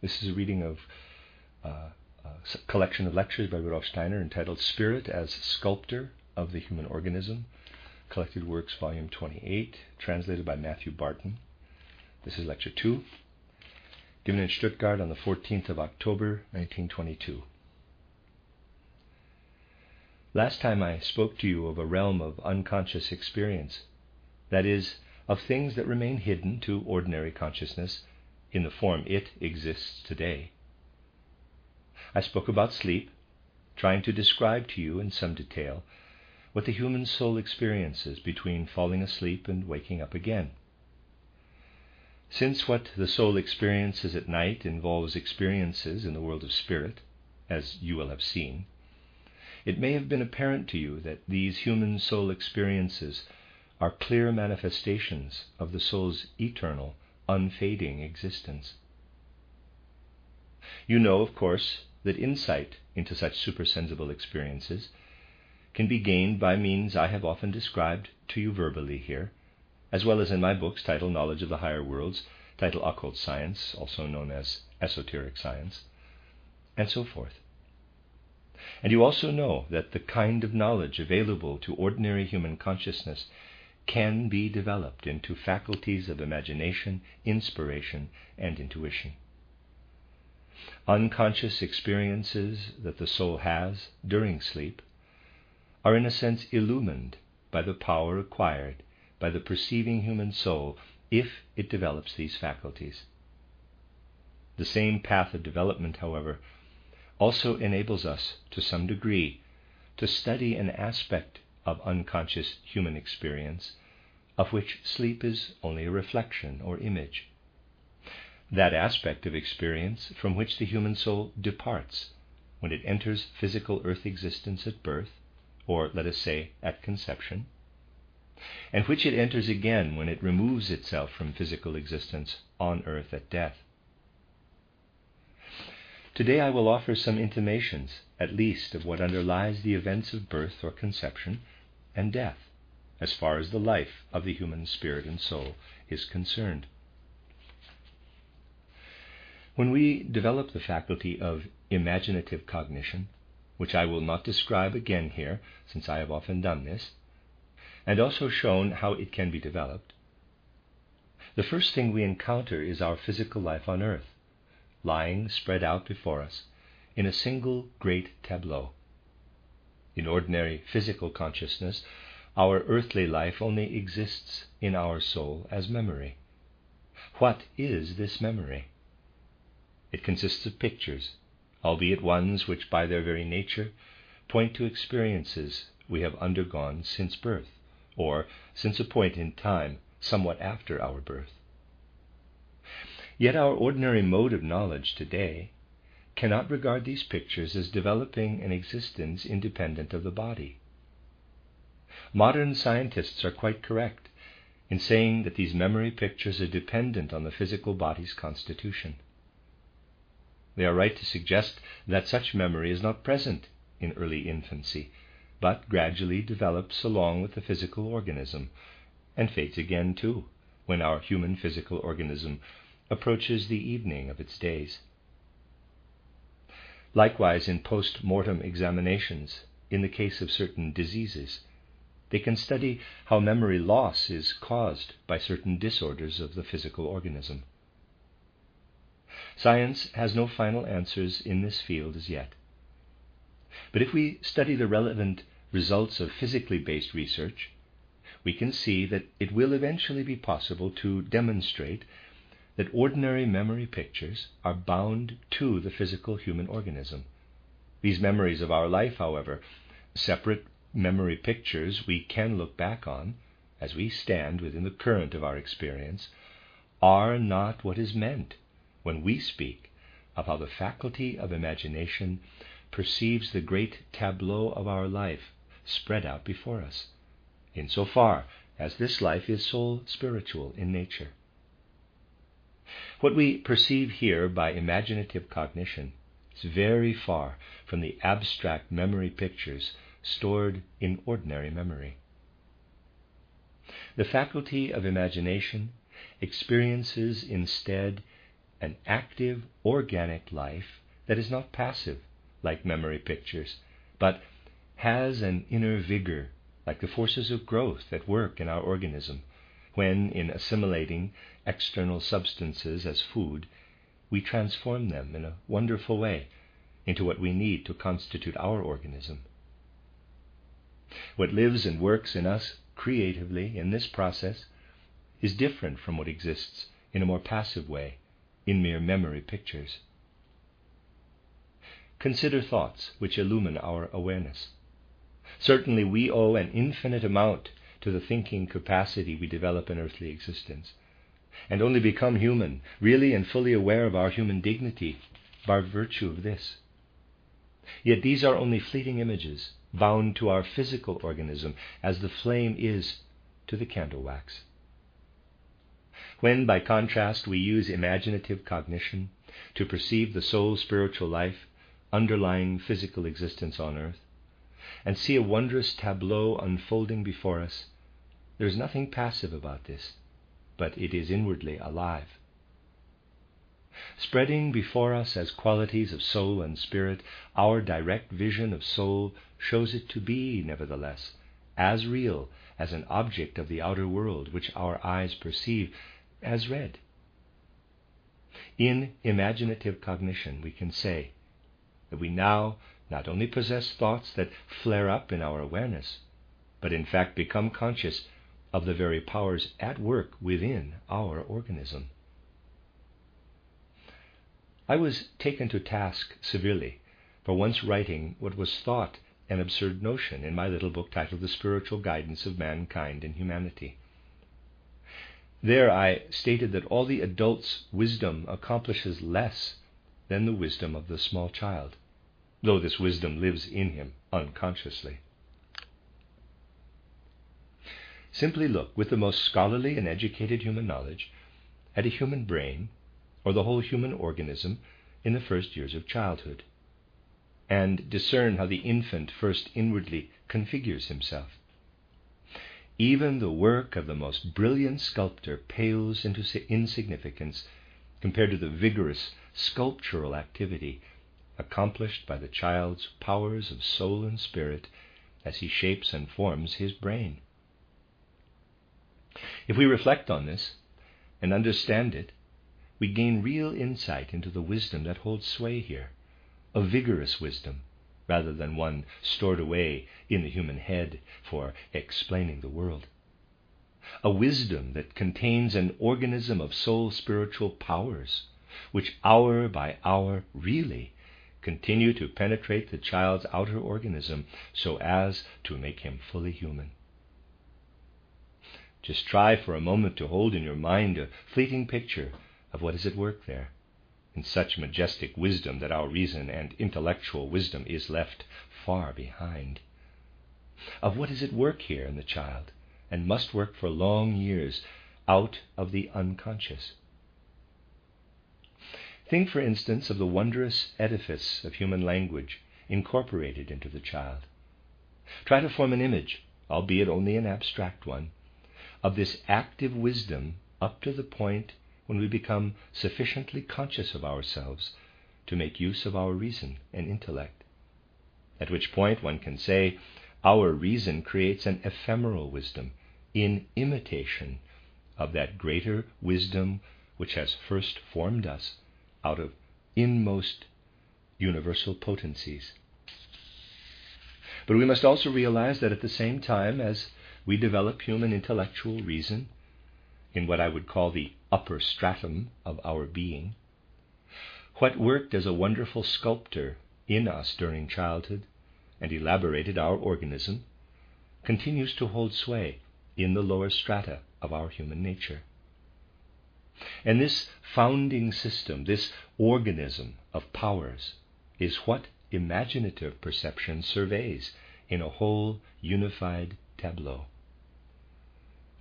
This is a reading of uh, a collection of lectures by Rudolf Steiner entitled Spirit as Sculptor of the Human Organism, Collected Works, Volume 28, translated by Matthew Barton. This is Lecture 2, given in Stuttgart on the 14th of October, 1922. Last time I spoke to you of a realm of unconscious experience, that is, of things that remain hidden to ordinary consciousness in the form it exists today. I spoke about sleep, trying to describe to you in some detail what the human soul experiences between falling asleep and waking up again. Since what the soul experiences at night involves experiences in the world of spirit, as you will have seen, it may have been apparent to you that these human soul experiences are clear manifestations of the soul's eternal, unfading existence. You know, of course, that insight into such supersensible experiences can be gained by means I have often described to you verbally here, as well as in my books titled Knowledge of the Higher Worlds, titled Occult Science, also known as Esoteric Science, and so forth. And you also know that the kind of knowledge available to ordinary human consciousness can be developed into faculties of imagination, inspiration, and intuition. Unconscious experiences that the soul has during sleep are, in a sense, illumined by the power acquired by the perceiving human soul if it develops these faculties. The same path of development, however, also enables us, to some degree, to study an aspect of unconscious human experience of which sleep is only a reflection or image. That aspect of experience from which the human soul departs when it enters physical earth existence at birth, or let us say at conception, and which it enters again when it removes itself from physical existence on earth at death. Today I will offer some intimations, at least, of what underlies the events of birth or conception and death as far as the life of the human spirit and soul is concerned. When we develop the faculty of imaginative cognition, which I will not describe again here, since I have often done this, and also shown how it can be developed, the first thing we encounter is our physical life on earth, lying spread out before us in a single great tableau. In ordinary physical consciousness, our earthly life only exists in our soul as memory. What is this memory? It consists of pictures, albeit ones which, by their very nature, point to experiences we have undergone since birth, or since a point in time somewhat after our birth. Yet our ordinary mode of knowledge today cannot regard these pictures as developing an existence independent of the body. Modern scientists are quite correct in saying that these memory pictures are dependent on the physical body's constitution. They are right to suggest that such memory is not present in early infancy, but gradually develops along with the physical organism, and fades again too, when our human physical organism approaches the evening of its days. Likewise, in post mortem examinations, in the case of certain diseases, they can study how memory loss is caused by certain disorders of the physical organism. Science has no final answers in this field as yet. But if we study the relevant results of physically based research, we can see that it will eventually be possible to demonstrate that ordinary memory pictures are bound to the physical human organism. These memories of our life, however, separate memory pictures we can look back on, as we stand within the current of our experience, are not what is meant when we speak of how the faculty of imagination perceives the great tableau of our life spread out before us, in so far as this life is soul spiritual in nature. What we perceive here by imaginative cognition is very far from the abstract memory pictures stored in ordinary memory. The faculty of imagination experiences instead an active, organic life that is not passive, like memory pictures, but has an inner vigor, like the forces of growth at work in our organism, when, in assimilating external substances as food, we transform them in a wonderful way into what we need to constitute our organism. What lives and works in us creatively in this process is different from what exists in a more passive way in mere memory pictures. Consider thoughts which illumine our awareness. Certainly, we owe an infinite amount to the thinking capacity we develop in earthly existence, and only become human, really and fully aware of our human dignity, by virtue of this. Yet these are only fleeting images, bound to our physical organism as the flame is to the candle wax. When, by contrast, we use imaginative cognition to perceive the soul's spiritual life underlying physical existence on earth, and see a wondrous tableau unfolding before us, there is nothing passive about this, but it is inwardly alive. Spreading before us as qualities of soul and spirit, our direct vision of soul shows it to be, nevertheless, as real as an object of the outer world which our eyes perceive as red. In imaginative cognition, we can say that we now not only possess thoughts that flare up in our awareness, but in fact become conscious of the very powers at work within our organism. I was taken to task severely for once writing what was thought an absurd notion in my little book titled The Spiritual Guidance of Mankind and Humanity. There I stated that all the adult's wisdom accomplishes less than the wisdom of the small child, though this wisdom lives in him unconsciously. Simply look with the most scholarly and educated human knowledge at a human brain or the whole human organism in the first years of childhood, and discern how the infant first inwardly configures himself. Even the work of the most brilliant sculptor pales into insignificance compared to the vigorous sculptural activity accomplished by the child's powers of soul and spirit as he shapes and forms his brain. If we reflect on this and understand it, we gain real insight into the wisdom that holds sway here, a vigorous wisdom rather than one stored away in the human head for explaining the world. A wisdom that contains an organism of soul spiritual powers, which hour by hour really continue to penetrate the child's outer organism so as to make him fully human. Just try for a moment to hold in your mind a fleeting picture of what is at work there in such majestic wisdom that our reason and intellectual wisdom is left far behind. Of what is at work here in the child, and must work for long years out of the unconscious. Think, for instance, of the wondrous edifice of human language incorporated into the child. Try to form an image, albeit only an abstract one, of this active wisdom up to the point when we become sufficiently conscious of ourselves to make use of our reason and intellect. At which point one can say our reason creates an ephemeral wisdom in imitation of that greater wisdom which has first formed us out of inmost universal potencies. But we must also realize that at the same time as we develop human intellectual reason in what I would call the upper stratum of our being. What worked as a wonderful sculptor in us during childhood and elaborated our organism continues to hold sway in the lower strata of our human nature. And this founding system, this organism of powers, is what imaginative perception surveys in a whole unified tableau.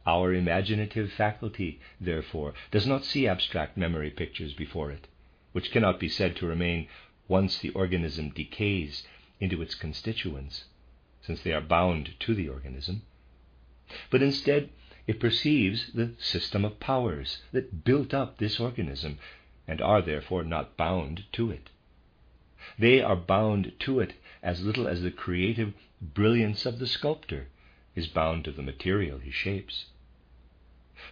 Our imaginative faculty, therefore, does not see abstract memory pictures before it, which cannot be said to remain once the organism decays into its constituents, since they are bound to the organism. But instead, it perceives the system of powers that built up this organism and are therefore not bound to it. They are bound to it as little as the creative brilliance of the sculptor is bound to the material he shapes.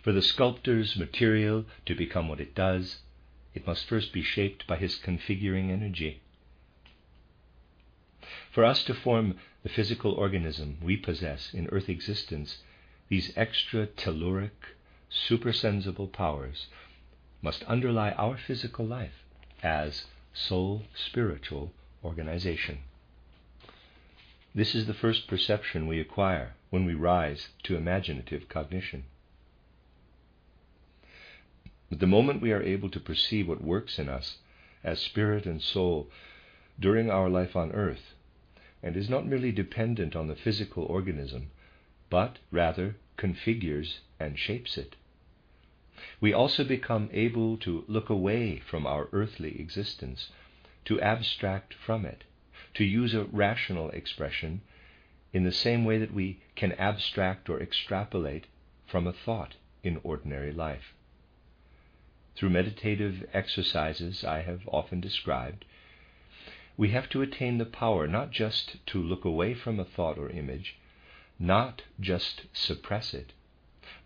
For the sculptor's material to become what it does, it must first be shaped by his configuring energy. For us to form the physical organism we possess in earth existence these extra telluric, supersensible powers must underlie our physical life as soul spiritual organization. This is the first perception we acquire when we rise to imaginative cognition. But the moment we are able to perceive what works in us as spirit and soul during our life on earth, and is not merely dependent on the physical organism, but rather configures and shapes it. We also become able to look away from our earthly existence, to abstract from it, to use a rational expression in the same way that we can abstract or extrapolate from a thought in ordinary life. Through meditative exercises I have often described, we have to attain the power not just to look away from a thought or image, not just suppress it,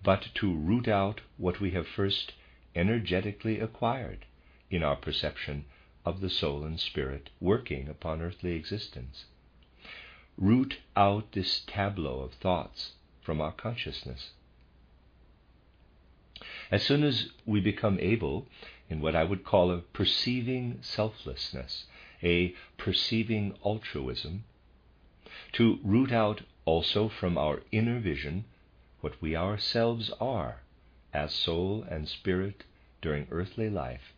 but to root out what we have first energetically acquired in our perception of the soul and spirit working upon earthly existence. Root out this tableau of thoughts from our consciousness. As soon as we become able, in what I would call a perceiving selflessness, a perceiving altruism, to root out also from our inner vision what we ourselves are as soul and spirit during earthly life,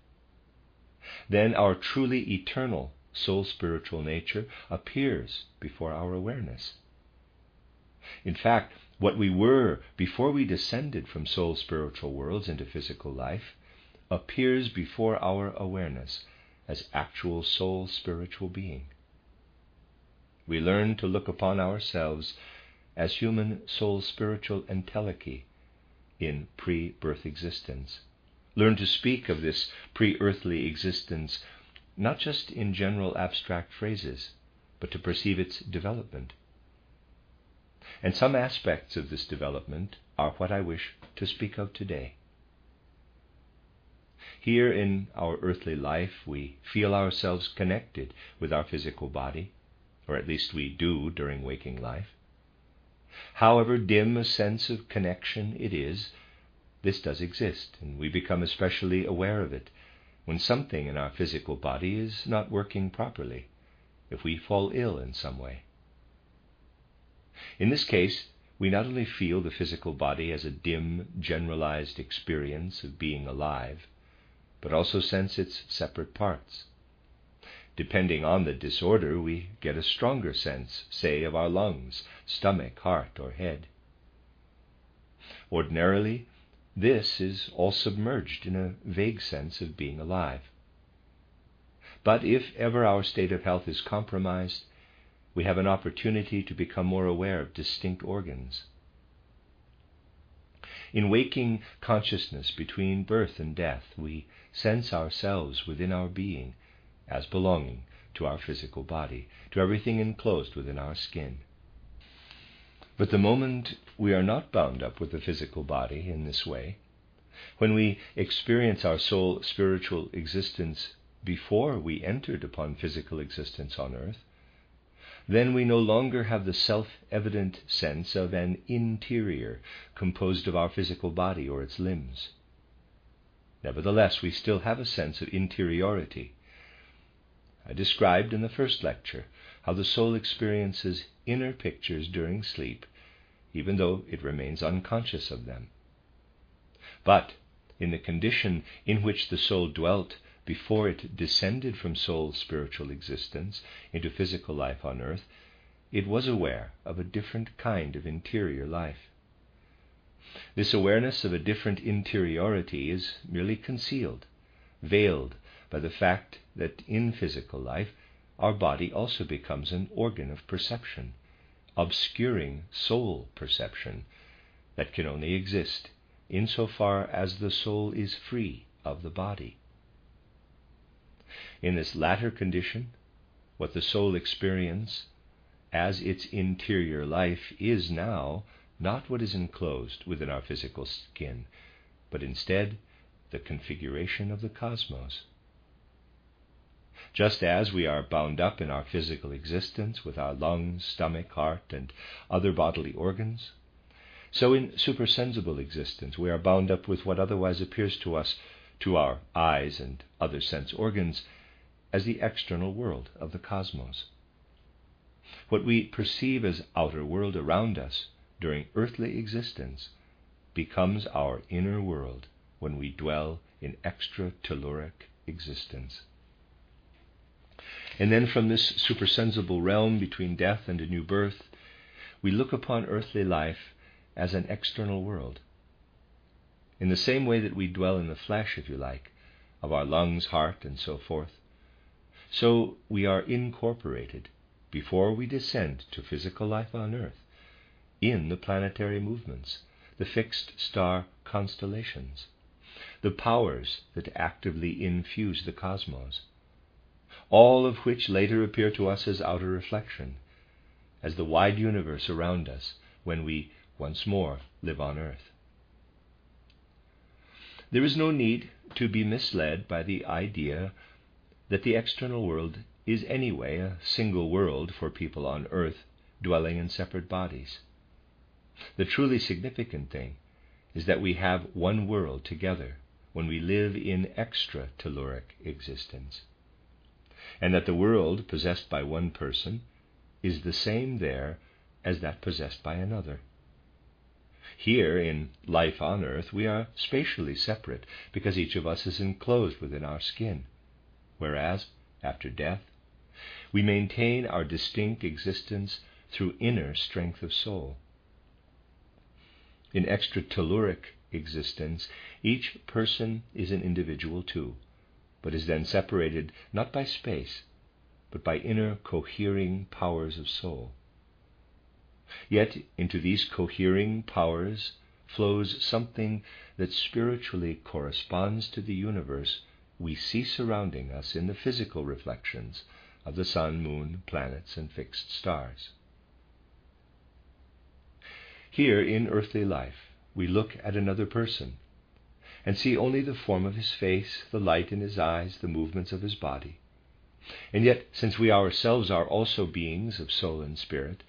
then our truly eternal soul spiritual nature appears before our awareness. In fact, what we were before we descended from soul spiritual worlds into physical life appears before our awareness as actual soul spiritual being. We learn to look upon ourselves as human soul spiritual entelechy in pre birth existence. Learn to speak of this pre earthly existence not just in general abstract phrases, but to perceive its development. And some aspects of this development are what I wish to speak of today. Here in our earthly life, we feel ourselves connected with our physical body, or at least we do during waking life. However dim a sense of connection it is, this does exist, and we become especially aware of it when something in our physical body is not working properly, if we fall ill in some way. In this case, we not only feel the physical body as a dim, generalized experience of being alive, but also sense its separate parts. Depending on the disorder, we get a stronger sense, say, of our lungs, stomach, heart, or head. Ordinarily, this is all submerged in a vague sense of being alive. But if ever our state of health is compromised, we have an opportunity to become more aware of distinct organs. In waking consciousness between birth and death, we sense ourselves within our being as belonging to our physical body, to everything enclosed within our skin. But the moment we are not bound up with the physical body in this way, when we experience our soul spiritual existence before we entered upon physical existence on earth, then we no longer have the self evident sense of an interior composed of our physical body or its limbs. Nevertheless, we still have a sense of interiority. I described in the first lecture how the soul experiences inner pictures during sleep, even though it remains unconscious of them. But in the condition in which the soul dwelt before it descended from soul's spiritual existence into physical life on earth, it was aware of a different kind of interior life. This awareness of a different interiority is merely concealed, veiled by the fact that in physical life our body also becomes an organ of perception, obscuring soul perception that can only exist insofar as the soul is free of the body. In this latter condition, what the soul experience as its interior life is now not what is enclosed within our physical skin, but instead the configuration of the cosmos. Just as we are bound up in our physical existence with our lungs, stomach, heart, and other bodily organs, so in supersensible existence we are bound up with what otherwise appears to us, to our eyes and other sense organs, as the external world of the cosmos. What we perceive as outer world around us during earthly existence becomes our inner world when we dwell in extra telluric existence. And then from this supersensible realm between death and a new birth, we look upon earthly life as an external world. In the same way that we dwell in the flesh, if you like, of our lungs, heart, and so forth, so we are incorporated before we descend to physical life on earth in the planetary movements, the fixed star constellations, the powers that actively infuse the cosmos, all of which later appear to us as outer reflection, as the wide universe around us when we once more live on earth. There is no need to be misled by the idea that the external world is anyway a single world for people on earth dwelling in separate bodies. The truly significant thing is that we have one world together when we live in extra telluric existence, and that the world possessed by one person is the same there as that possessed by another. Here, in life on earth, we are spatially separate because each of us is enclosed within our skin, whereas, after death, we maintain our distinct existence through inner strength of soul. In extra telluric existence, each person is an individual too, but is then separated not by space, but by inner cohering powers of soul. Yet into these cohering powers flows something that spiritually corresponds to the universe we see surrounding us in the physical reflections of the sun, moon, planets, and fixed stars. Here in earthly life, we look at another person and see only the form of his face, the light in his eyes, the movements of his body. And yet, since we ourselves are also beings of soul and spirit,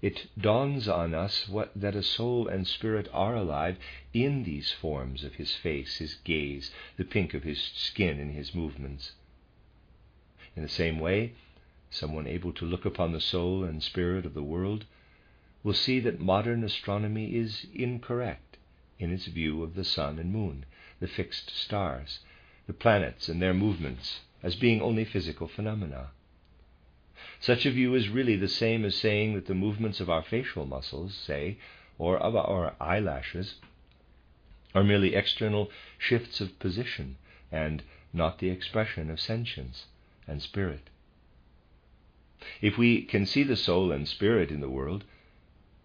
it dawns on us what, that a soul and spirit are alive in these forms of his face, his gaze, the pink of his skin, and his movements. In the same way, someone able to look upon the soul and spirit of the world will see that modern astronomy is incorrect in its view of the sun and moon, the fixed stars, the planets and their movements as being only physical phenomena. Such a view is really the same as saying that the movements of our facial muscles, say, or of our eyelashes, are merely external shifts of position and not the expression of sentience and spirit. If we can see the soul and spirit in the world,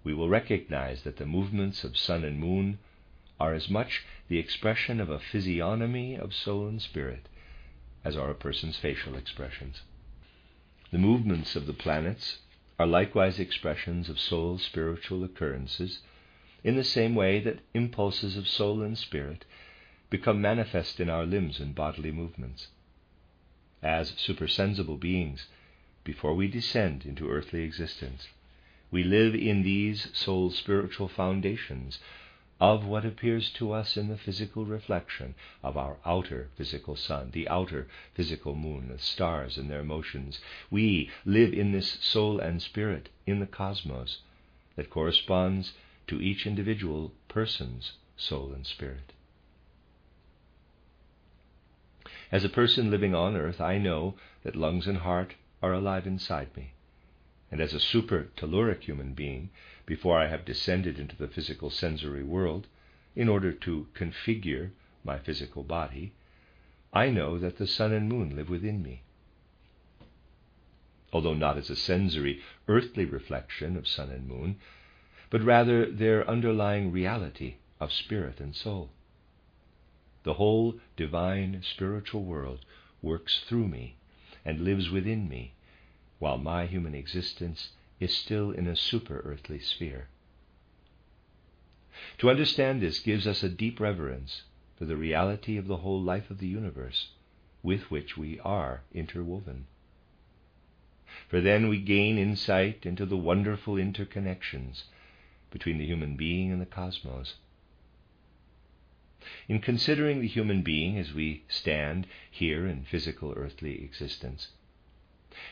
we will recognize that the movements of sun and moon are as much the expression of a physiognomy of soul and spirit as are a person's facial expressions. The movements of the planets are likewise expressions of soul spiritual occurrences, in the same way that impulses of soul and spirit become manifest in our limbs and bodily movements. As supersensible beings, before we descend into earthly existence, we live in these soul spiritual foundations of what appears to us in the physical reflection of our outer physical sun, the outer physical moon, the stars and their motions. We live in this soul and spirit in the cosmos that corresponds to each individual person's soul and spirit. As a person living on earth, I know that lungs and heart are alive inside me. And as a super telluric human being, before I have descended into the physical sensory world, in order to configure my physical body, I know that the sun and moon live within me. Although not as a sensory, earthly reflection of sun and moon, but rather their underlying reality of spirit and soul. The whole divine spiritual world works through me and lives within me, while my human existence is still in a super earthly sphere. To understand this gives us a deep reverence for the reality of the whole life of the universe with which we are interwoven. For then we gain insight into the wonderful interconnections between the human being and the cosmos in considering the human being as we stand here in physical earthly existence.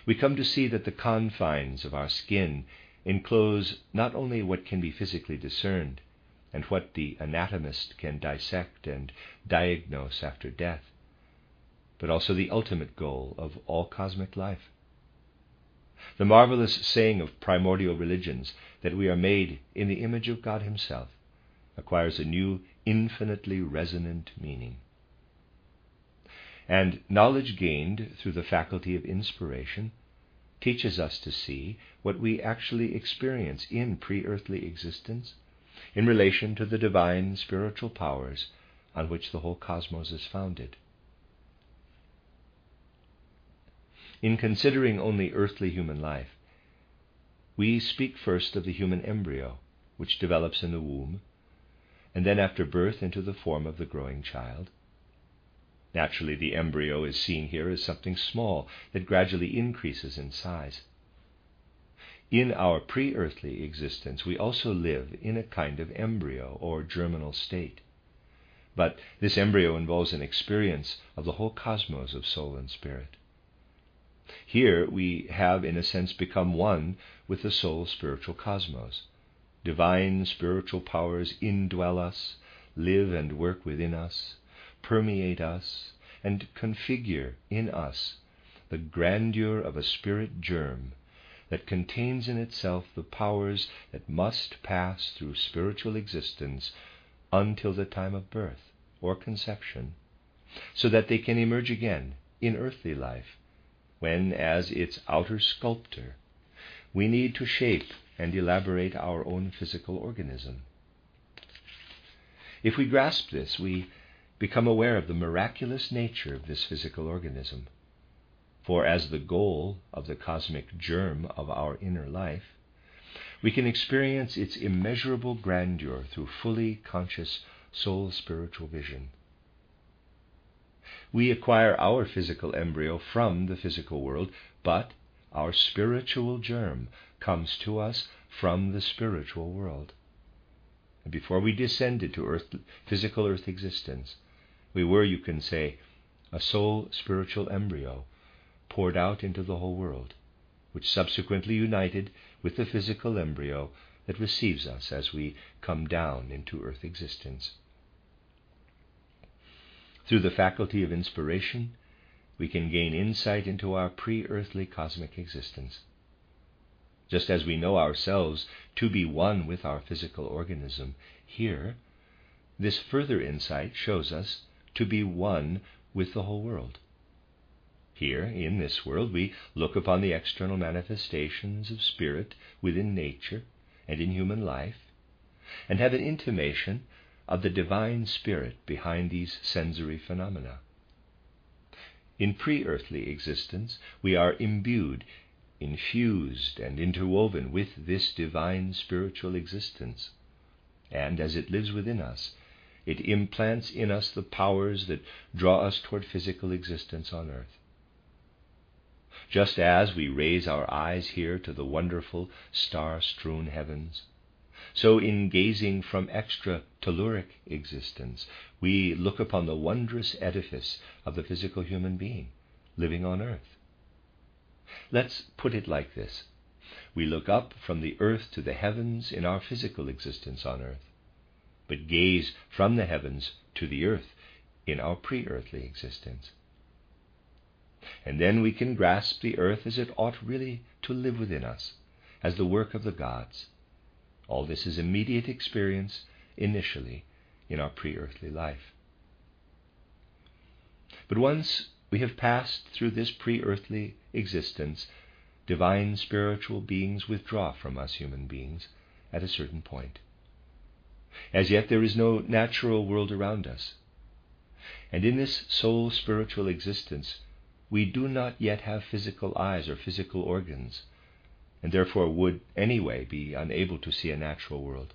We come to see that the confines of our skin enclose not only what can be physically discerned and what the anatomist can dissect and diagnose after death, but also the ultimate goal of all cosmic life. The marvelous saying of primordial religions that we are made in the image of God Himself acquires a new infinitely resonant meaning. And knowledge gained through the faculty of inspiration teaches us to see what we actually experience in pre earthly existence in relation to the divine spiritual powers on which the whole cosmos is founded. In considering only earthly human life, we speak first of the human embryo, which develops in the womb and then after birth into the form of the growing child. Naturally, the embryo is seen here as something small that gradually increases in size. In our pre earthly existence, we also live in a kind of embryo or germinal state. But this embryo involves an experience of the whole cosmos of soul and spirit. Here we have, in a sense, become one with the soul spiritual cosmos Divine spiritual powers indwell us, live and work within us, permeate us, and configure in us the grandeur of a spirit germ that contains in itself the powers that must pass through spiritual existence until the time of birth or conception, so that they can emerge again in earthly life, when, as its outer sculptor, we need to shape and elaborate our own physical organism. If we grasp this, we become aware of the miraculous nature of this physical organism. For as the goal of the cosmic germ of our inner life, we can experience its immeasurable grandeur through fully conscious soul spiritual vision. We acquire our physical embryo from the physical world, but our spiritual germ comes to us from the spiritual world. And before we descended to earth, physical earth existence, we were, you can say, a soul spiritual embryo poured out into the whole world, which subsequently united with the physical embryo that receives us as we come down into earth existence. Through the faculty of inspiration, we can gain insight into our pre earthly cosmic existence just as we know ourselves to be one with our physical organism here, this further insight shows us to be one with the whole world. Here, in this world, we look upon the external manifestations of spirit within nature and in human life, and have an intimation of the divine spirit behind these sensory phenomena. In pre earthly existence, we are imbued infused and interwoven with this divine spiritual existence. And as it lives within us, it implants in us the powers that draw us toward physical existence on earth. Just as we raise our eyes here to the wonderful star strewn heavens, so in gazing from extra telluric existence, we look upon the wondrous edifice of the physical human being living on earth. Let's put it like this We look up from the earth to the heavens in our physical existence on earth, but gaze from the heavens to the earth in our pre earthly existence. And then we can grasp the earth as it ought really to live within us, as the work of the gods. All this is immediate experience initially in our pre earthly life. But once we have passed through this pre earthly existence, divine spiritual beings withdraw from us human beings at a certain point. As yet, there is no natural world around us. And in this soul spiritual existence, we do not yet have physical eyes or physical organs, and therefore would anyway be unable to see a natural world.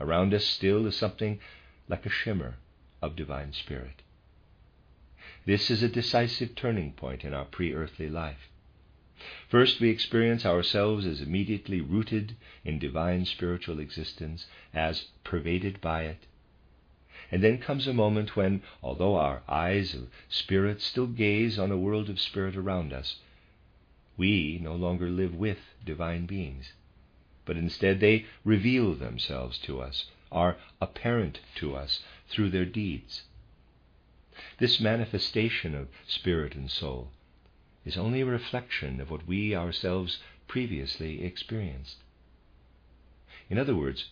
Around us still is something like a shimmer of divine spirit. This is a decisive turning point in our pre earthly life. First, we experience ourselves as immediately rooted in divine spiritual existence, as pervaded by it. And then comes a moment when, although our eyes of spirit still gaze on a world of spirit around us, we no longer live with divine beings, but instead they reveal themselves to us, are apparent to us through their deeds. This manifestation of spirit and soul is only a reflection of what we ourselves previously experienced. In other words,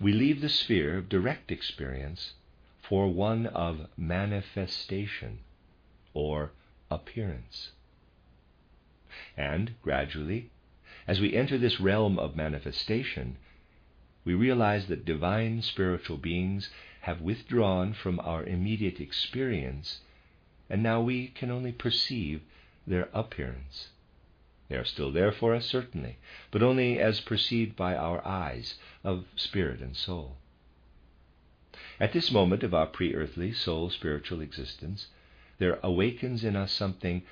we leave the sphere of direct experience for one of manifestation or appearance. And gradually, as we enter this realm of manifestation, we realize that divine spiritual beings have withdrawn from our immediate experience, and now we can only perceive their appearance. They are still there for us, certainly, but only as perceived by our eyes of spirit and soul. At this moment of our pre earthly soul spiritual existence, there awakens in us something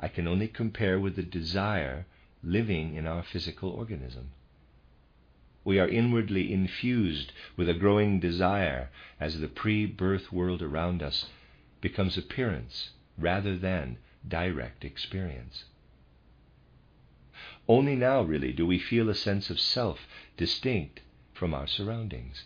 I can only compare with the desire living in our physical organism. We are inwardly infused with a growing desire as the pre birth world around us becomes appearance rather than direct experience. Only now, really, do we feel a sense of self distinct from our surroundings.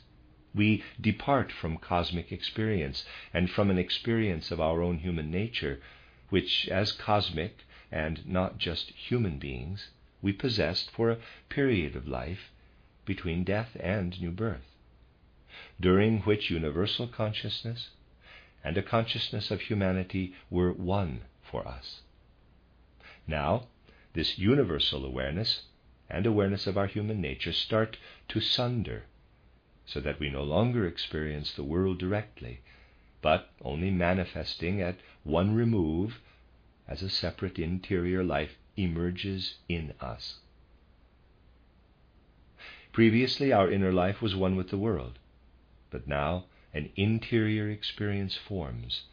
We depart from cosmic experience and from an experience of our own human nature, which, as cosmic and not just human beings, we possessed for a period of life between death and new birth, during which universal consciousness and a consciousness of humanity were one for us. Now, this universal awareness and awareness of our human nature start to sunder, so that we no longer experience the world directly, but only manifesting at one remove as a separate interior life emerges in us. Previously, our inner life was one with the world, but now an interior experience forms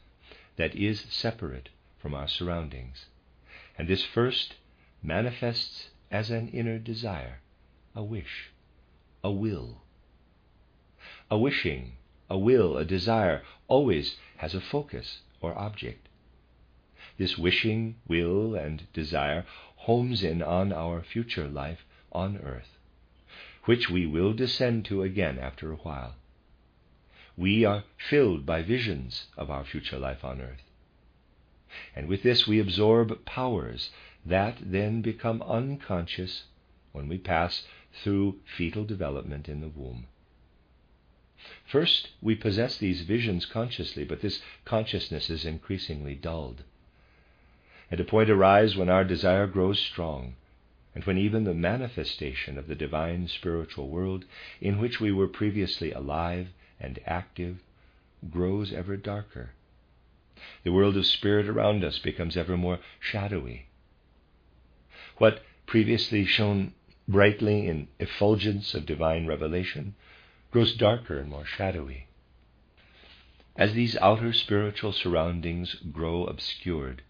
that is separate from our surroundings. And this first manifests as an inner desire, a wish, a will. A wishing, a will, a desire always has a focus or object. This wishing, will, and desire homes in on our future life on earth, which we will descend to again after a while. We are filled by visions of our future life on earth. And with this we absorb powers that then become unconscious when we pass through fetal development in the womb. First, we possess these visions consciously, but this consciousness is increasingly dulled. At a point arrives when our desire grows strong, and when even the manifestation of the divine spiritual world in which we were previously alive and active grows ever darker the world of spirit around us becomes ever more shadowy. What previously shone brightly in effulgence of divine revelation grows darker and more shadowy. As these outer spiritual surroundings grow obscured,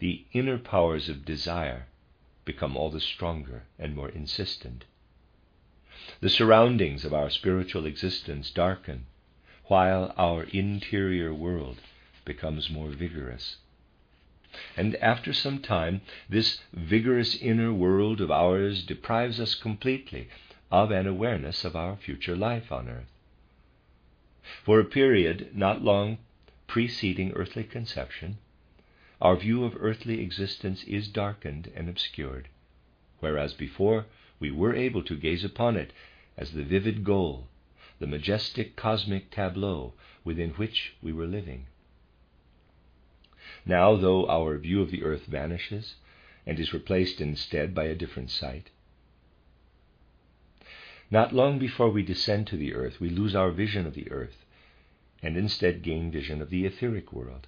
the inner powers of desire become all the stronger and more insistent. The surroundings of our spiritual existence darken, while our interior world becomes more vigorous. And after some time, this vigorous inner world of ours deprives us completely of an awareness of our future life on earth. For a period not long preceding earthly conception, our view of earthly existence is darkened and obscured, whereas before we were able to gaze upon it as the vivid goal, the majestic cosmic tableau within which we were living. Now, though our view of the earth vanishes and is replaced instead by a different sight, not long before we descend to the earth, we lose our vision of the earth and instead gain vision of the etheric world.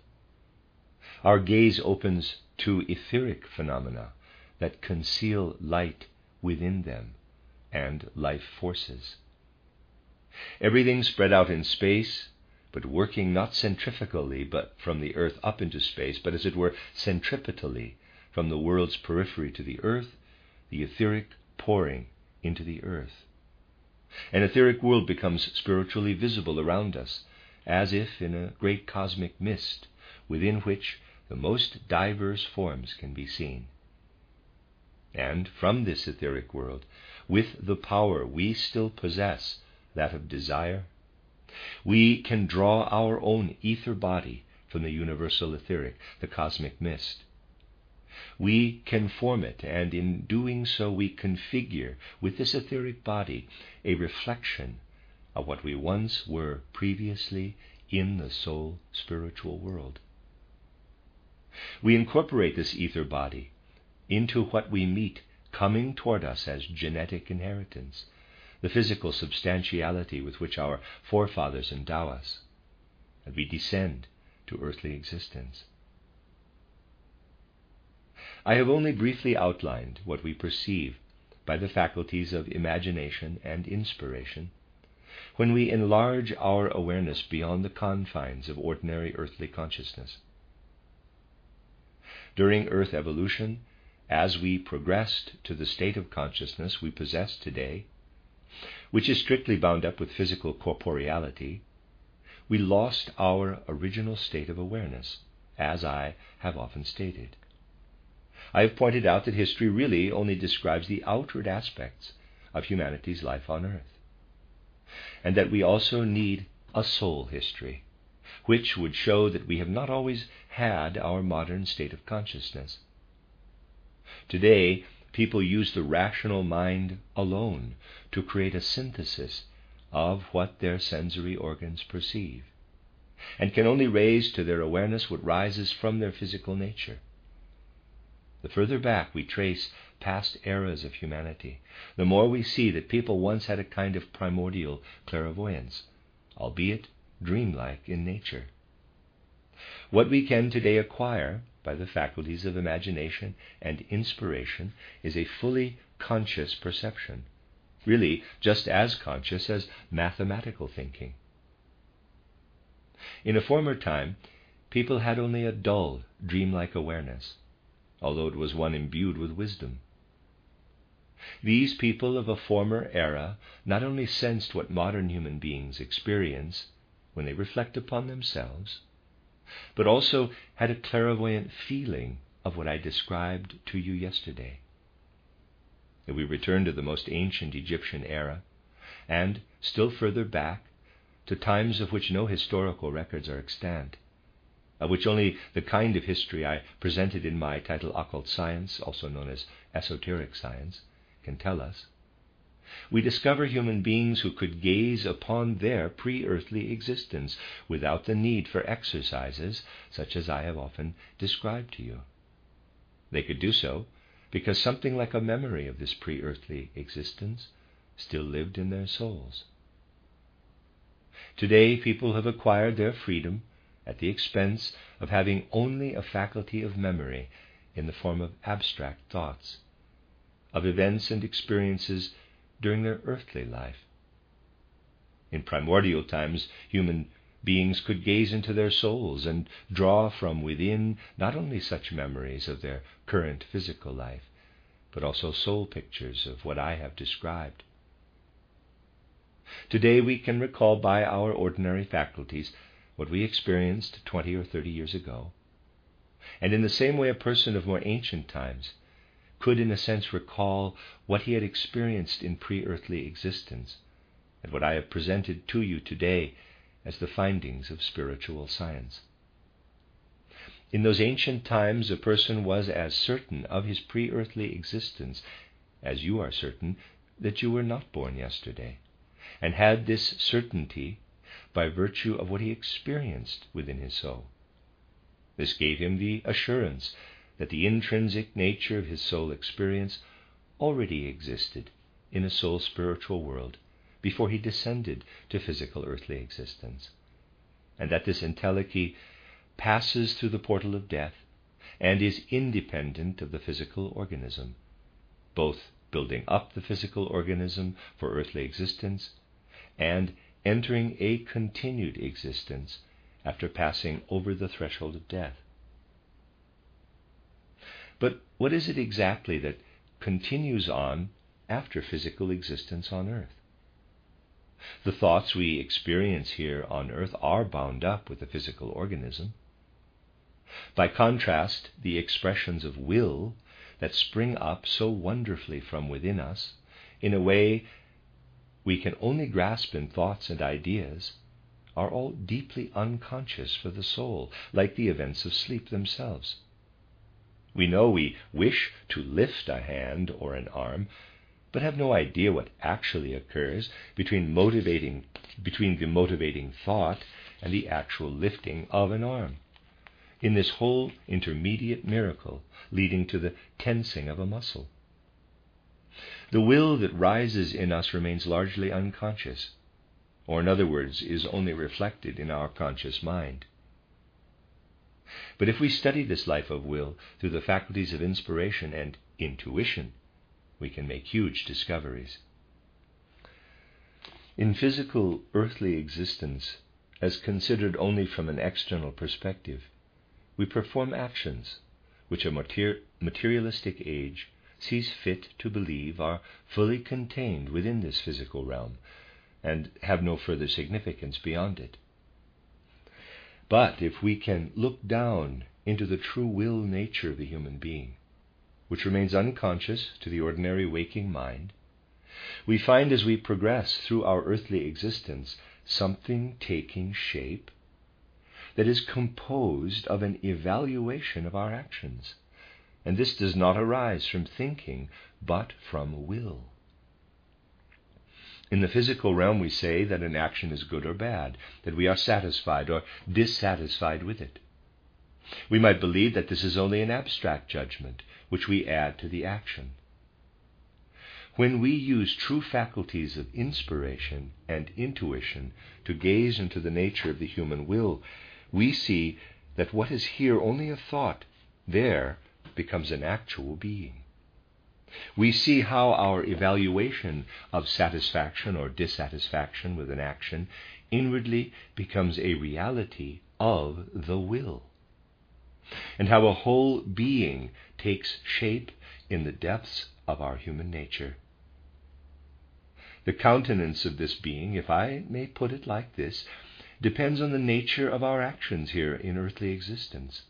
Our gaze opens to etheric phenomena that conceal light within them and life forces. Everything spread out in space, but working not centrifugally, but from the earth up into space, but as it were centripetally, from the world's periphery to the earth, the etheric pouring into the earth. An etheric world becomes spiritually visible around us, as if in a great cosmic mist, within which the most diverse forms can be seen. And from this etheric world, with the power we still possess, that of desire, we can draw our own ether body from the universal etheric, the cosmic mist. We can form it, and in doing so, we configure with this etheric body a reflection of what we once were previously in the soul spiritual world. We incorporate this ether body into what we meet coming toward us as genetic inheritance, the physical substantiality with which our forefathers endow us, and we descend to earthly existence. I have only briefly outlined what we perceive by the faculties of imagination and inspiration when we enlarge our awareness beyond the confines of ordinary earthly consciousness. During Earth evolution, as we progressed to the state of consciousness we possess today, which is strictly bound up with physical corporeality, we lost our original state of awareness, as I have often stated. I have pointed out that history really only describes the outward aspects of humanity's life on earth, and that we also need a soul history, which would show that we have not always had our modern state of consciousness. Today, people use the rational mind alone to create a synthesis of what their sensory organs perceive, and can only raise to their awareness what rises from their physical nature. The further back we trace past eras of humanity, the more we see that people once had a kind of primordial clairvoyance, albeit dreamlike in nature. What we can today acquire by the faculties of imagination and inspiration is a fully conscious perception, really just as conscious as mathematical thinking. In a former time, people had only a dull, dreamlike awareness, although it was one imbued with wisdom. These people of a former era not only sensed what modern human beings experience when they reflect upon themselves, but also had a clairvoyant feeling of what I described to you yesterday. If we return to the most ancient Egyptian era, and still further back to times of which no historical records are extant, of which only the kind of history I presented in my title Occult Science, also known as Esoteric Science, can tell us, we discover human beings who could gaze upon their pre earthly existence without the need for exercises such as I have often described to you. They could do so because something like a memory of this pre earthly existence still lived in their souls. Today, people have acquired their freedom at the expense of having only a faculty of memory in the form of abstract thoughts, of events and experiences during their earthly life. In primordial times, human beings could gaze into their souls and draw from within not only such memories of their current physical life, but also soul pictures of what I have described. Today we can recall by our ordinary faculties what we experienced twenty or thirty years ago. And in the same way, a person of more ancient times could, in a sense, recall what he had experienced in pre earthly existence and what I have presented to you today as the findings of spiritual science. In those ancient times, a person was as certain of his pre earthly existence as you are certain that you were not born yesterday, and had this certainty by virtue of what he experienced within his soul. This gave him the assurance that the intrinsic nature of his soul experience already existed in a soul spiritual world before he descended to physical earthly existence, and that this entelechy passes through the portal of death and is independent of the physical organism, both building up the physical organism for earthly existence and entering a continued existence after passing over the threshold of death. But what is it exactly that continues on after physical existence on earth? The thoughts we experience here on earth are bound up with the physical organism. By contrast, the expressions of will that spring up so wonderfully from within us, in a way we can only grasp in thoughts and ideas, are all deeply unconscious for the soul, like the events of sleep themselves. We know we wish to lift a hand or an arm, but have no idea what actually occurs between motivating between the motivating thought and the actual lifting of an arm. In this whole intermediate miracle leading to the tensing of a muscle. The will that rises in us remains largely unconscious, or in other words, is only reflected in our conscious mind. But if we study this life of will through the faculties of inspiration and intuition, we can make huge discoveries. In physical earthly existence, as considered only from an external perspective, we perform actions which a mater- materialistic age sees fit to believe are fully contained within this physical realm and have no further significance beyond it. But if we can look down into the true will nature of the human being, which remains unconscious to the ordinary waking mind, we find as we progress through our earthly existence something taking shape that is composed of an evaluation of our actions. And this does not arise from thinking, but from will. In the physical realm, we say that an action is good or bad, that we are satisfied or dissatisfied with it. We might believe that this is only an abstract judgment, which we add to the action. When we use true faculties of inspiration and intuition to gaze into the nature of the human will, we see that what is here only a thought, there becomes an actual being. We see how our evaluation of satisfaction or dissatisfaction with an action inwardly becomes a reality of the will, and how a whole being takes shape in the depths of our human nature. The countenance of this being, if I may put it like this, depends on the nature of our actions here in earthly existence.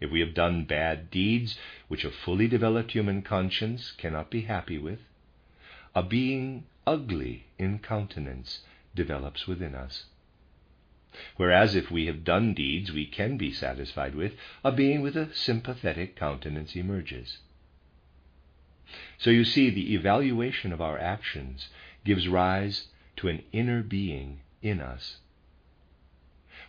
If we have done bad deeds which a fully developed human conscience cannot be happy with, a being ugly in countenance develops within us. Whereas if we have done deeds we can be satisfied with, a being with a sympathetic countenance emerges. So you see, the evaluation of our actions gives rise to an inner being in us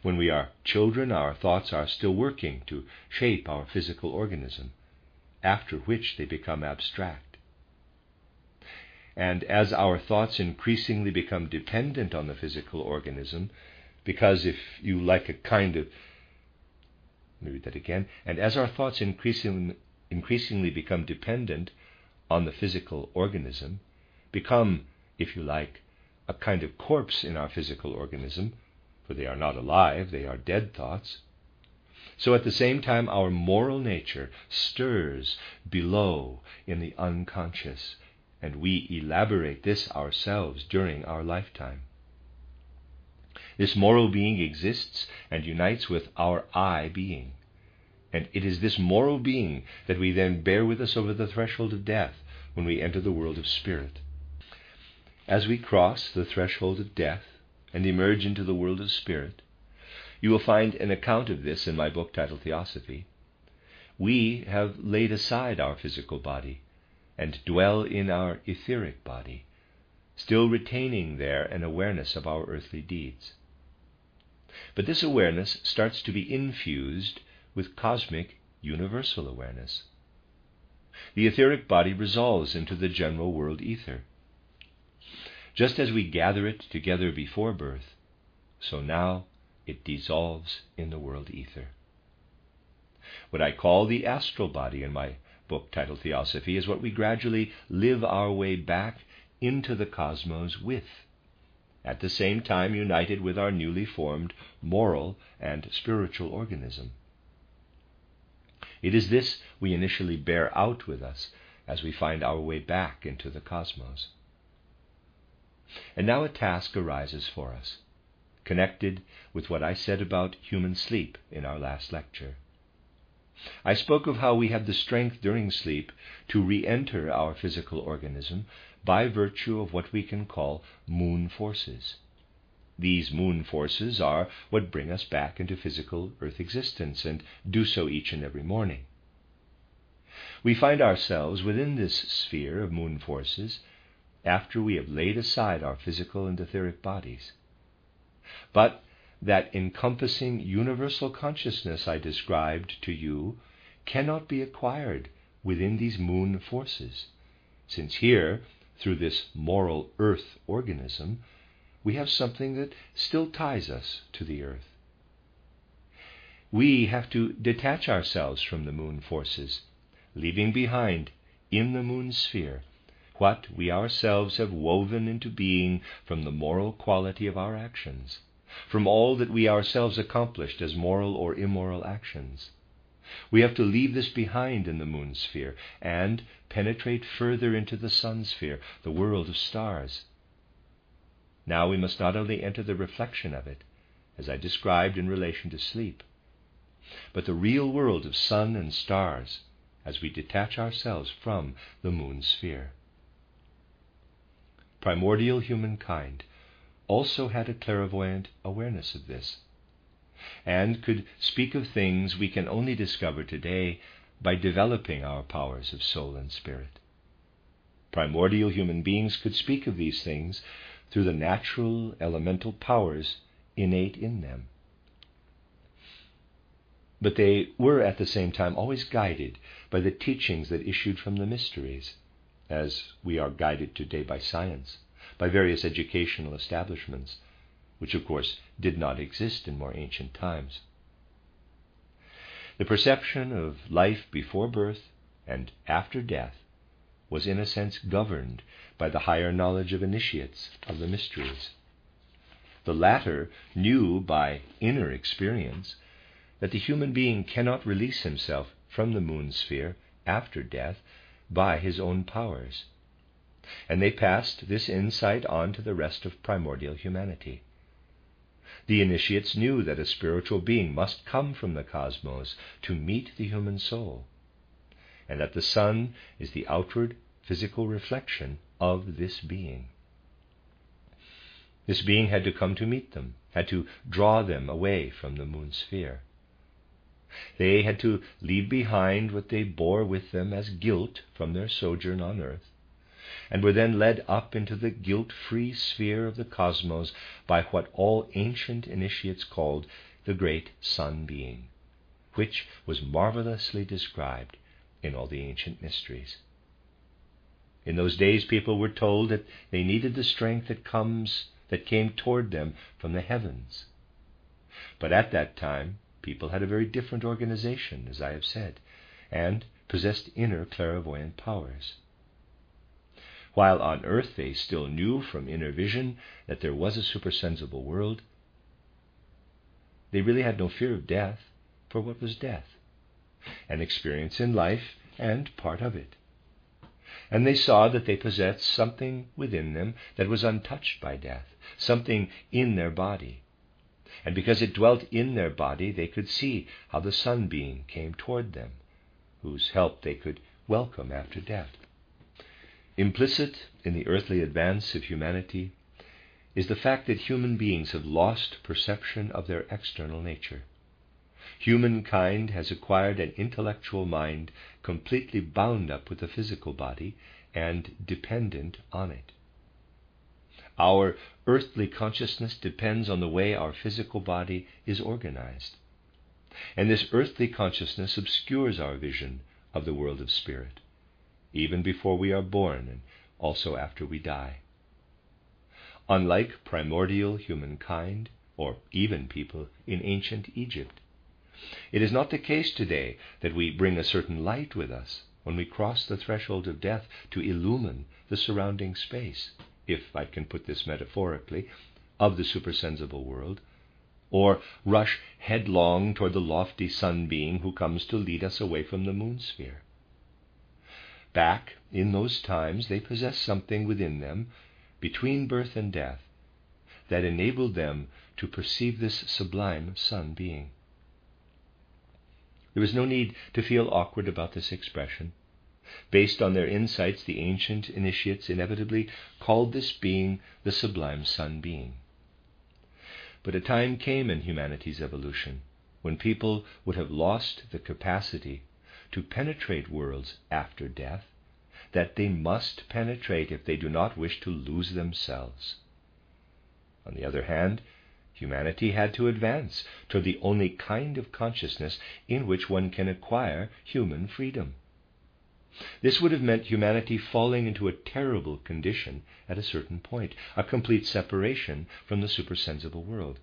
when we are children, our thoughts are still working to shape our physical organism, after which they become abstract. And as our thoughts increasingly become dependent on the physical organism, because if you like a kind of let me read that again. And as our thoughts increasingly, increasingly become dependent on the physical organism, become, if you like, a kind of corpse in our physical organism, for they are not alive, they are dead thoughts. So at the same time, our moral nature stirs below in the unconscious, and we elaborate this ourselves during our lifetime. This moral being exists and unites with our I being. And it is this moral being that we then bear with us over the threshold of death when we enter the world of spirit. As we cross the threshold of death, and emerge into the world of spirit, You will find an account of this in my book titled Theosophy. We have laid aside our physical body and dwell in our etheric body, still retaining there an awareness of our earthly deeds. But this awareness starts to be infused with cosmic universal awareness. The etheric body resolves into the general world ether. Just as we gather it together before birth, so now it dissolves in the world ether. What I call the astral body in my book titled Theosophy is what we gradually live our way back into the cosmos with, at the same time united with our newly formed moral and spiritual organism. It is this we initially bear out with us as we find our way back into the cosmos. And now a task arises for us, connected with what I said about human sleep in our last lecture. I spoke of how we have the strength during sleep to re enter our physical organism by virtue of what we can call moon forces. These moon forces are what bring us back into physical earth existence and do so each and every morning. We find ourselves within this sphere of moon forces after we have laid aside our physical and etheric bodies. But that encompassing universal consciousness I described to you cannot be acquired within these moon forces, since here, through this moral earth organism, we have something that still ties us to the earth. We have to detach ourselves from the moon forces, leaving behind in the moon sphere what we ourselves have woven into being from the moral quality of our actions from all that we ourselves accomplished as moral or immoral actions. We have to leave this behind in the moon sphere and penetrate further into the sun sphere, the world of stars. Now we must not only enter the reflection of it, as I described in relation to sleep, but the real world of sun and stars as we detach ourselves from the moon sphere. Primordial humankind also had a clairvoyant awareness of this, and could speak of things we can only discover today by developing our powers of soul and spirit. Primordial human beings could speak of these things through the natural elemental powers innate in them. But they were at the same time always guided by the teachings that issued from the mysteries, as we are guided today by science by various educational establishments, which of course did not exist in more ancient times. The perception of life before birth and after death was in a sense governed by the higher knowledge of initiates of the mysteries. The latter knew by inner experience that the human being cannot release himself from the moon sphere after death by his own powers and they passed this insight on to the rest of primordial humanity. The initiates knew that a spiritual being must come from the cosmos to meet the human soul, and that the sun is the outward physical reflection of this being. This being had to come to meet them, had to draw them away from the moon sphere. They had to leave behind what they bore with them as guilt from their sojourn on earth, and were then led up into the guilt free sphere of the cosmos by what all ancient initiates called the great Sun Being, which was marvelously described in all the ancient mysteries. In those days, people were told that they needed the strength that comes that came toward them from the heavens. But at that time, people had a very different organization, as I have said, and possessed inner clairvoyant powers. While on earth they still knew from inner vision that there was a supersensible world, they really had no fear of death, for what was death? An experience in life and part of it. And they saw that they possessed something within them that was untouched by death, something in their body. And because it dwelt in their body, they could see how the sun being came toward them, whose help they could welcome after death. Implicit in the earthly advance of humanity is the fact that human beings have lost perception of their external nature. Humankind has acquired an intellectual mind completely bound up with the physical body and dependent on it. Our earthly consciousness depends on the way our physical body is organized. And this earthly consciousness obscures our vision of the world of spirit, even before we are born and also after we die. Unlike primordial humankind, or even people in ancient Egypt, it is not the case today that we bring a certain light with us when we cross the threshold of death to illumine the surrounding space, if I can put this metaphorically, of the supersensible world, or rush headlong toward the lofty sun being who comes to lead us away from the moon sphere. Back in those times, they possessed something within them, between birth and death, that enabled them to perceive this sublime sun being. There was no need to feel awkward about this expression. Based on their insights, the ancient initiates inevitably called this being the sublime sun being. But a time came in humanity's evolution when people would have lost the capacity to penetrate worlds after death that they must penetrate if they do not wish to lose themselves. On the other hand, Humanity had to advance toward the only kind of consciousness in which one can acquire human freedom. This would have meant humanity falling into a terrible condition at a certain point, a complete separation from the supersensible world.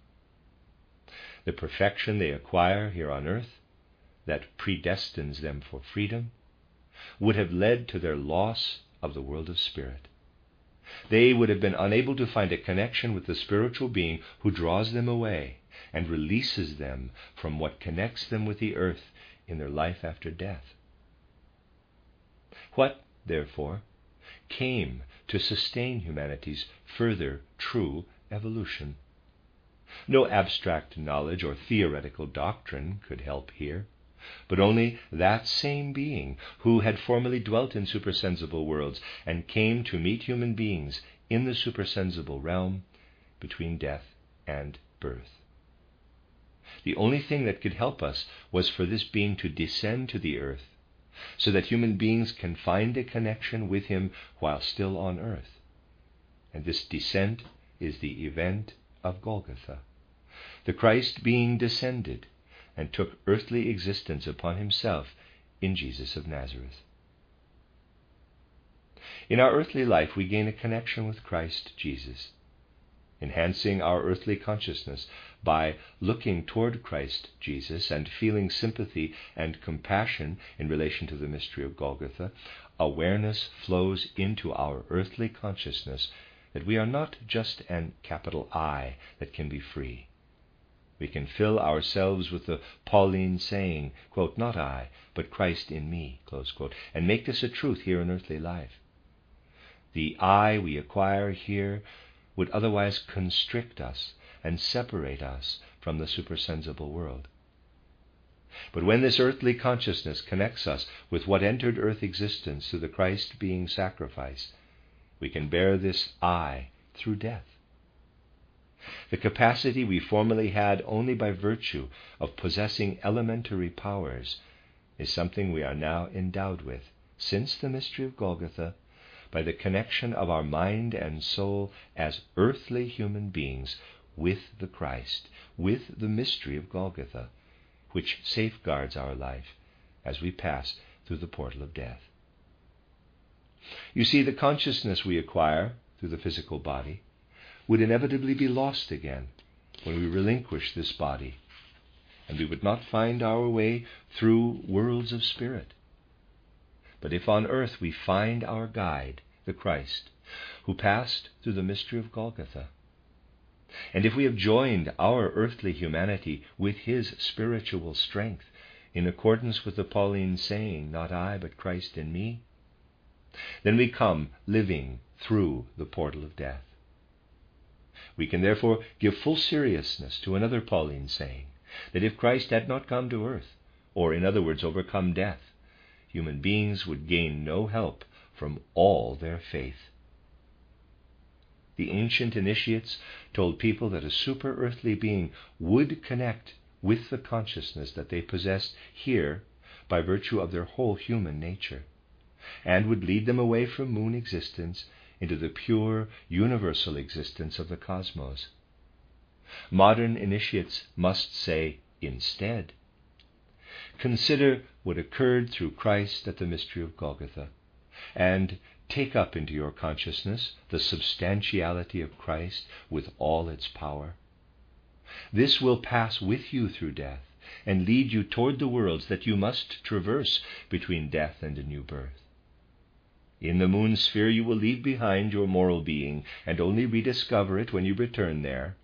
The perfection they acquire here on earth, that predestines them for freedom, would have led to their loss of the world of spirit they would have been unable to find a connection with the spiritual being who draws them away and releases them from what connects them with the earth in their life after death. What, therefore, came to sustain humanity's further true evolution? No abstract knowledge or theoretical doctrine could help here but only that same being who had formerly dwelt in supersensible worlds and came to meet human beings in the supersensible realm between death and birth. The only thing that could help us was for this being to descend to the earth so that human beings can find a connection with him while still on earth. And this descent is the event of Golgotha. The Christ being descended and took earthly existence upon himself in Jesus of Nazareth. In our earthly life, we gain a connection with Christ Jesus, enhancing our earthly consciousness by looking toward Christ Jesus and feeling sympathy and compassion in relation to the mystery of Golgotha. Awareness flows into our earthly consciousness that we are not just an capital I that can be free we can fill ourselves with the Pauline saying, quote, Not I, but Christ in me, quote, and make this a truth here in earthly life. The I we acquire here would otherwise constrict us and separate us from the supersensible world. But when this earthly consciousness connects us with what entered earth existence through the Christ being sacrifice, we can bear this I through death. The capacity we formerly had only by virtue of possessing elementary powers is something we are now endowed with, since the mystery of Golgotha, by the connection of our mind and soul as earthly human beings with the Christ, with the mystery of Golgotha, which safeguards our life as we pass through the portal of death. You see, the consciousness we acquire through the physical body would inevitably be lost again when we relinquish this body, and we would not find our way through worlds of spirit. But if on earth we find our guide, the Christ, who passed through the mystery of Golgotha, and if we have joined our earthly humanity with his spiritual strength, in accordance with the Pauline saying, Not I, but Christ in me, then we come living through the portal of death. We can therefore give full seriousness to another Pauline saying that if Christ had not come to earth, or in other words, overcome death, human beings would gain no help from all their faith. the ancient initiates told people that a super earthly being would connect with the consciousness that they possessed here by virtue of their whole human nature, and would lead them away from moon existence into the pure universal existence of the cosmos. Modern initiates must say instead, Consider what occurred through Christ at the mystery of Golgotha, and take up into your consciousness the substantiality of Christ with all its power. This will pass with you through death and lead you toward the worlds that you must traverse between death and a new birth. In the moon sphere, you will leave behind your moral being and only rediscover it when you return there.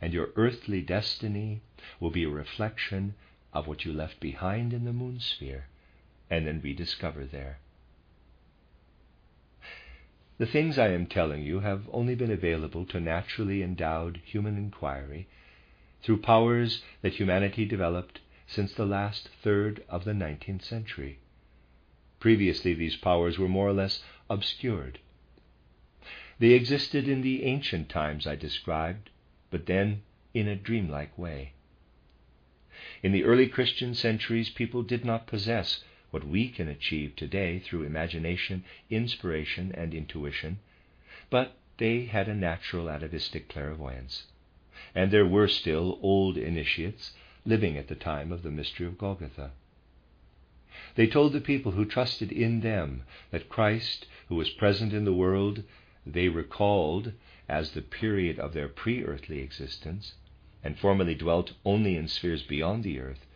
And your earthly destiny will be a reflection of what you left behind in the moon sphere and then rediscover there. The things I am telling you have only been available to naturally endowed human inquiry through powers that humanity developed since the last third of the 19th century. Previously, these powers were more or less obscured. They existed in the ancient times I described, but then in a dreamlike way. In the early Christian centuries, people did not possess what we can achieve today through imagination, inspiration, and intuition, but they had a natural atavistic clairvoyance. And there were still old initiates living at the time of the mystery of Golgotha. They told the people who trusted in them that Christ, who was present in the world, they recalled as the period of their pre earthly existence, and formerly dwelt only in spheres beyond the earth,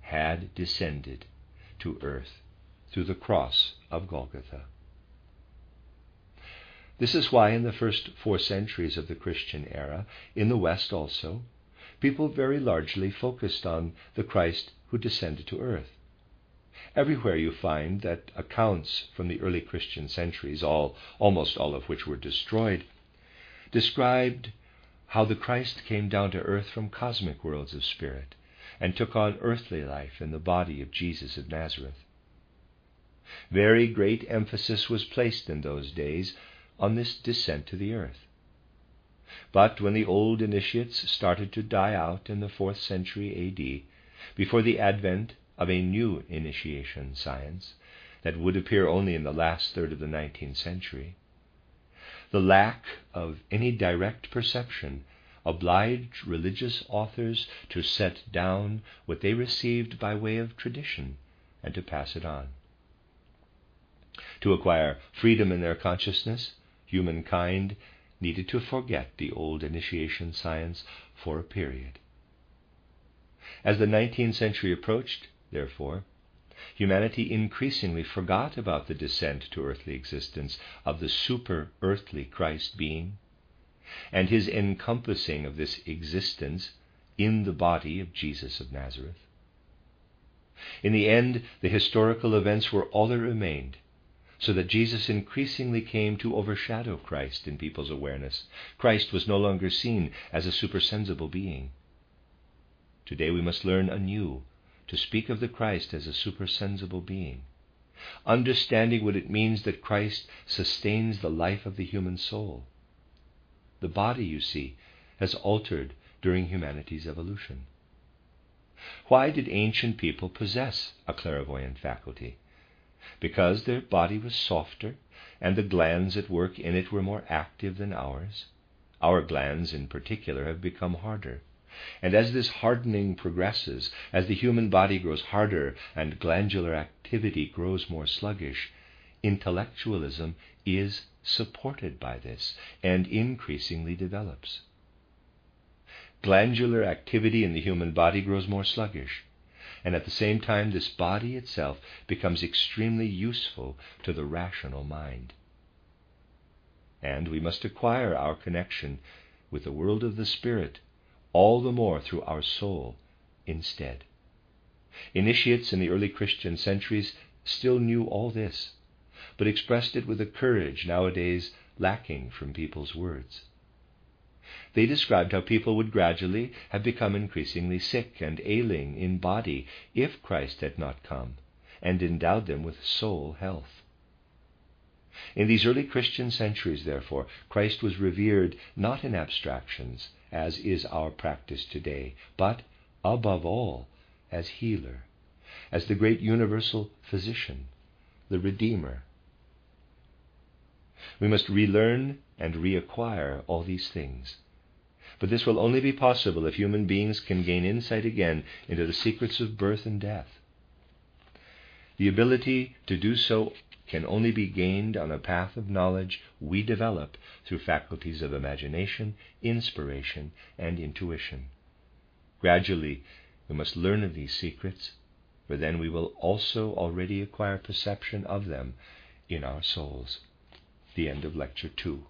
had descended to earth through the cross of Golgotha. This is why, in the first four centuries of the Christian era, in the West also, people very largely focused on the Christ who descended to earth. Everywhere you find that accounts from the early Christian centuries, all, almost all of which were destroyed, described how the Christ came down to earth from cosmic worlds of spirit and took on earthly life in the body of Jesus of Nazareth. Very great emphasis was placed in those days on this descent to the earth. But when the old initiates started to die out in the fourth century AD, before the advent of a new initiation science that would appear only in the last third of the 19th century, the lack of any direct perception obliged religious authors to set down what they received by way of tradition and to pass it on. To acquire freedom in their consciousness, humankind needed to forget the old initiation science for a period. As the 19th century approached, therefore, humanity increasingly forgot about the descent to earthly existence of the super earthly Christ being and his encompassing of this existence in the body of Jesus of Nazareth. In the end, the historical events were all that remained, so that Jesus increasingly came to overshadow Christ in people's awareness. Christ was no longer seen as a supersensible being. Today we must learn anew to speak of the Christ as a supersensible being, understanding what it means that Christ sustains the life of the human soul the body, you see, has altered during humanity's evolution. Why did ancient people possess a clairvoyant faculty? Because their body was softer and the glands at work in it were more active than ours. Our glands, in particular, have become harder. And as this hardening progresses, as the human body grows harder and glandular activity grows more sluggish, intellectualism is supported by this and increasingly develops. Glandular activity in the human body grows more sluggish, and at the same time, this body itself becomes extremely useful to the rational mind. And we must acquire our connection with the world of the Spirit all the more through our soul instead. Initiates in the early Christian centuries still knew all this but expressed it with a courage nowadays lacking from people's words. They described how people would gradually have become increasingly sick and ailing in body if Christ had not come and endowed them with soul health. In these early Christian centuries, therefore, Christ was revered not in abstractions, as is our practice today, but, above all, as healer, as the great universal physician, the Redeemer. We must relearn and reacquire all these things. But this will only be possible if human beings can gain insight again into the secrets of birth and death. The ability to do so can only be gained on a path of knowledge we develop through faculties of imagination, inspiration, and intuition. Gradually, we must learn of these secrets, for then we will also already acquire perception of them in our souls. The end of Lecture 2.